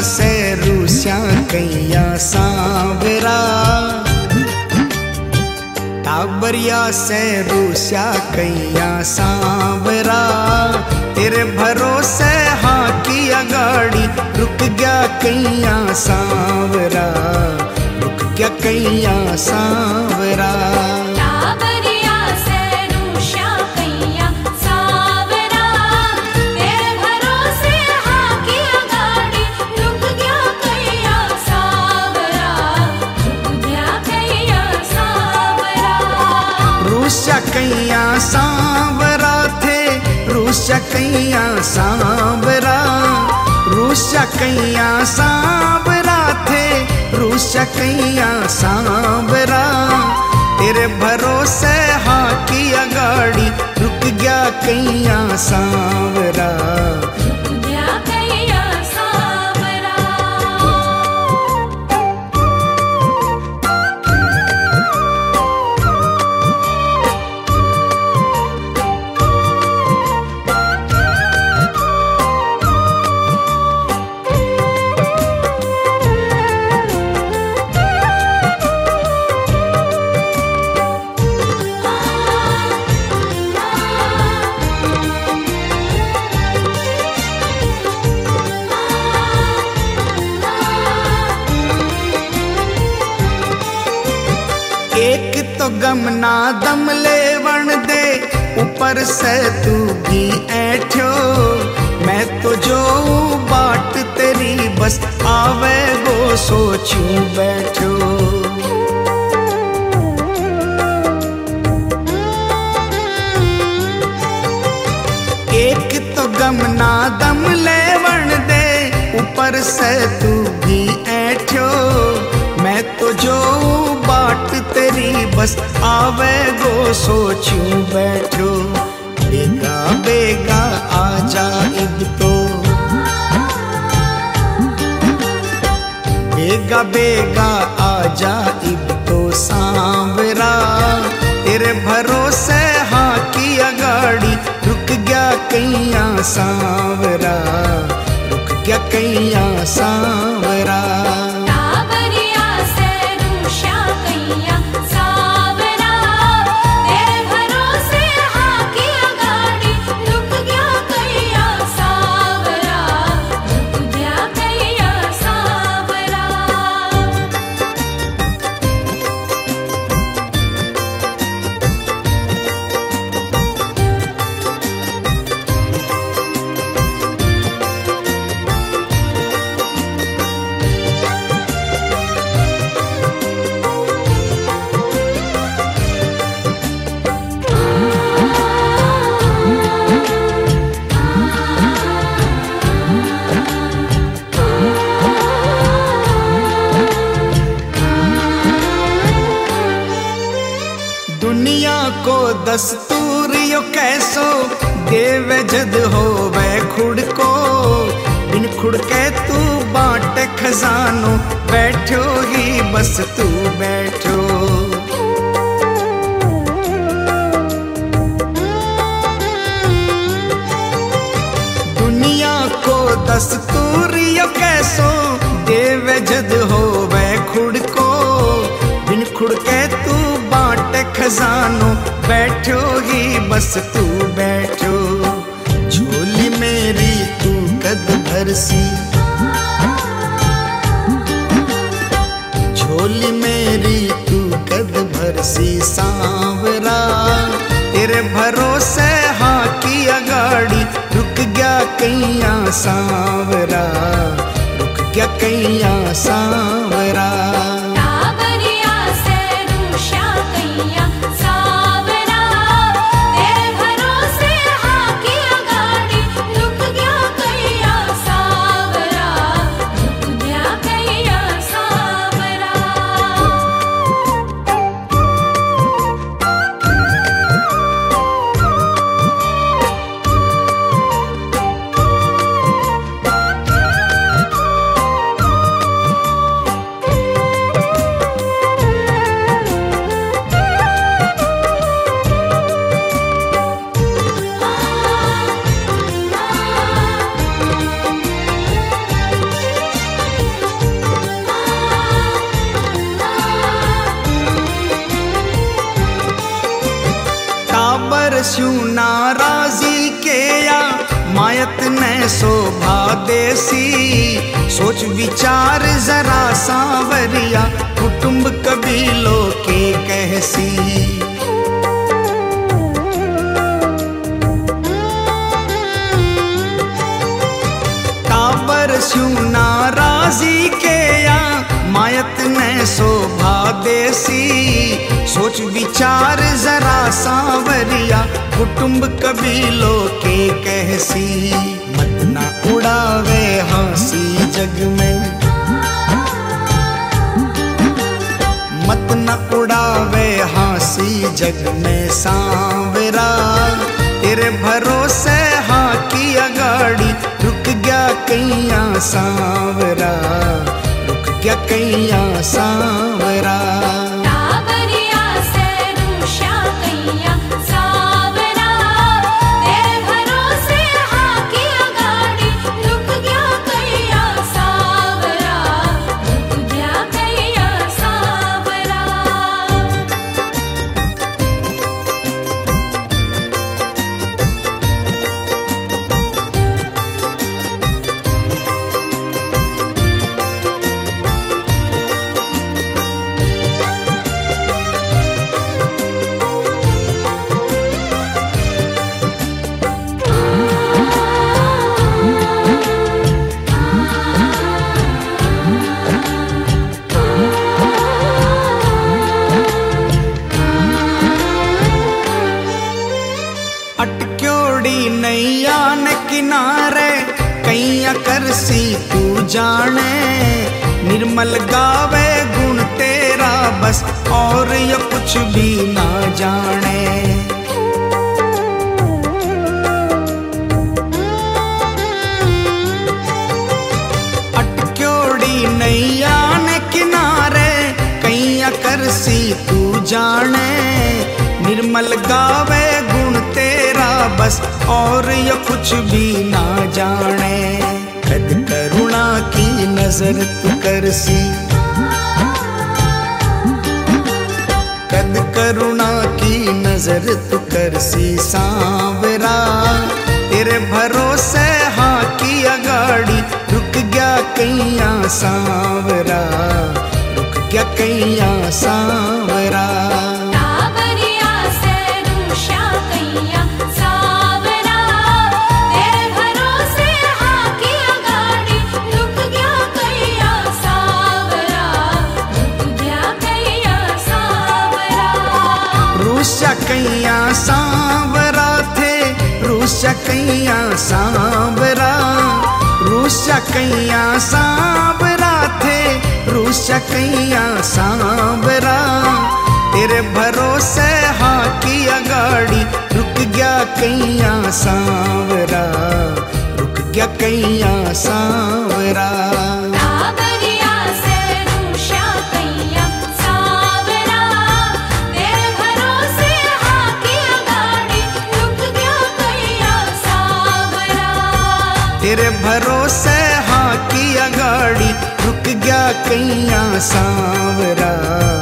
से रूसिया कैया सांबरा टाबरिया से रूसिया कैया सांवरा। तेरे भरोसे हाँ किया गाड़ी रुक गया कैया सांवरा। रुक गया कैया सांवरा। कैया सांबरा रूसा कैया सांबरा थे रूसा कैया सांबरा तेरे भरोसे हाथी अगाड़ी रुक गया कैया सांवरा। तो गमना दम ले वण दे, ऊपर से तू भी ऐठो। मैं तो जो बाट तेरी बस आवे, वो सोचूं बैठो। एक तो गमना दम ले वण दे, ऊपर से तू भी ऐठो। मैं तो जो बाट तेरी बस आवे गो, सोचूं बैठो। बेगा बेगा आजा इब तो। बेगा बेगा आजा इब तो। सांवरा, तेरे भरोसे हाँ किया गाड़ी रुक गया कैया सांवरा। रुक गया कैया सांवरा। दुनिया को दस्तूर यो कैसो, देव जद हो वै खुड़ को बिन खुद के तू बाट खजानो, बैठो ही बस तू बैठो। दुनिया को दस्तूर खजानो, बैठो ही बस तू बैठो। झोली मेरी तू कद भर सी झोली मेरी तू कद भर सी सांवरा, तेरे भरोसे हाँ किया गाड़ी रुक गया कैया सांवरा। रुक गया कैया सांवरा। क्यों नाराजी के या मायत ने शोभा देसी। सोच विचार जरा सावरिया। कुटुंब कबीलों के कहसी। परस्यू नाराजी के मायत ने शोभा देसी। सोच विचार जरा सांवरिया। कुटुंब कबीलों के कहसी। मत ना उड़ावे हँसी जग में। मत न उड़ावे हँसी जग में सांवरा। तेरे भरोसे हाँ की अगाड़ी रुक गया कैया सांवरा। रुक गया कैया किनारे कैया करसी तू जाने। निर्मल गावे गुण तेरा, बस और ये कुछ भी ना जाने। अटक्योड़ी नैया न किनारे कैया करसी तू जाने। निर्मल गावे बस और ये कुछ भी ना जाने। कद करुणा की नज़र तू कर सी। कद करुणा की नज़र तू कर सी सांवरा। तेरे भरोसे हाँ की अगाड़ी रुक गया कैया सांवरा। रुक गया कैया सांवरा। कैया सांबरा, रूसा कैया सांबरा थे, रूसा कैया सांबरा। तेरे भरोसे हा की अगाड़ी, रुक गया कैया सांवरा रुक गया कैया सांवरा कैया सावरा।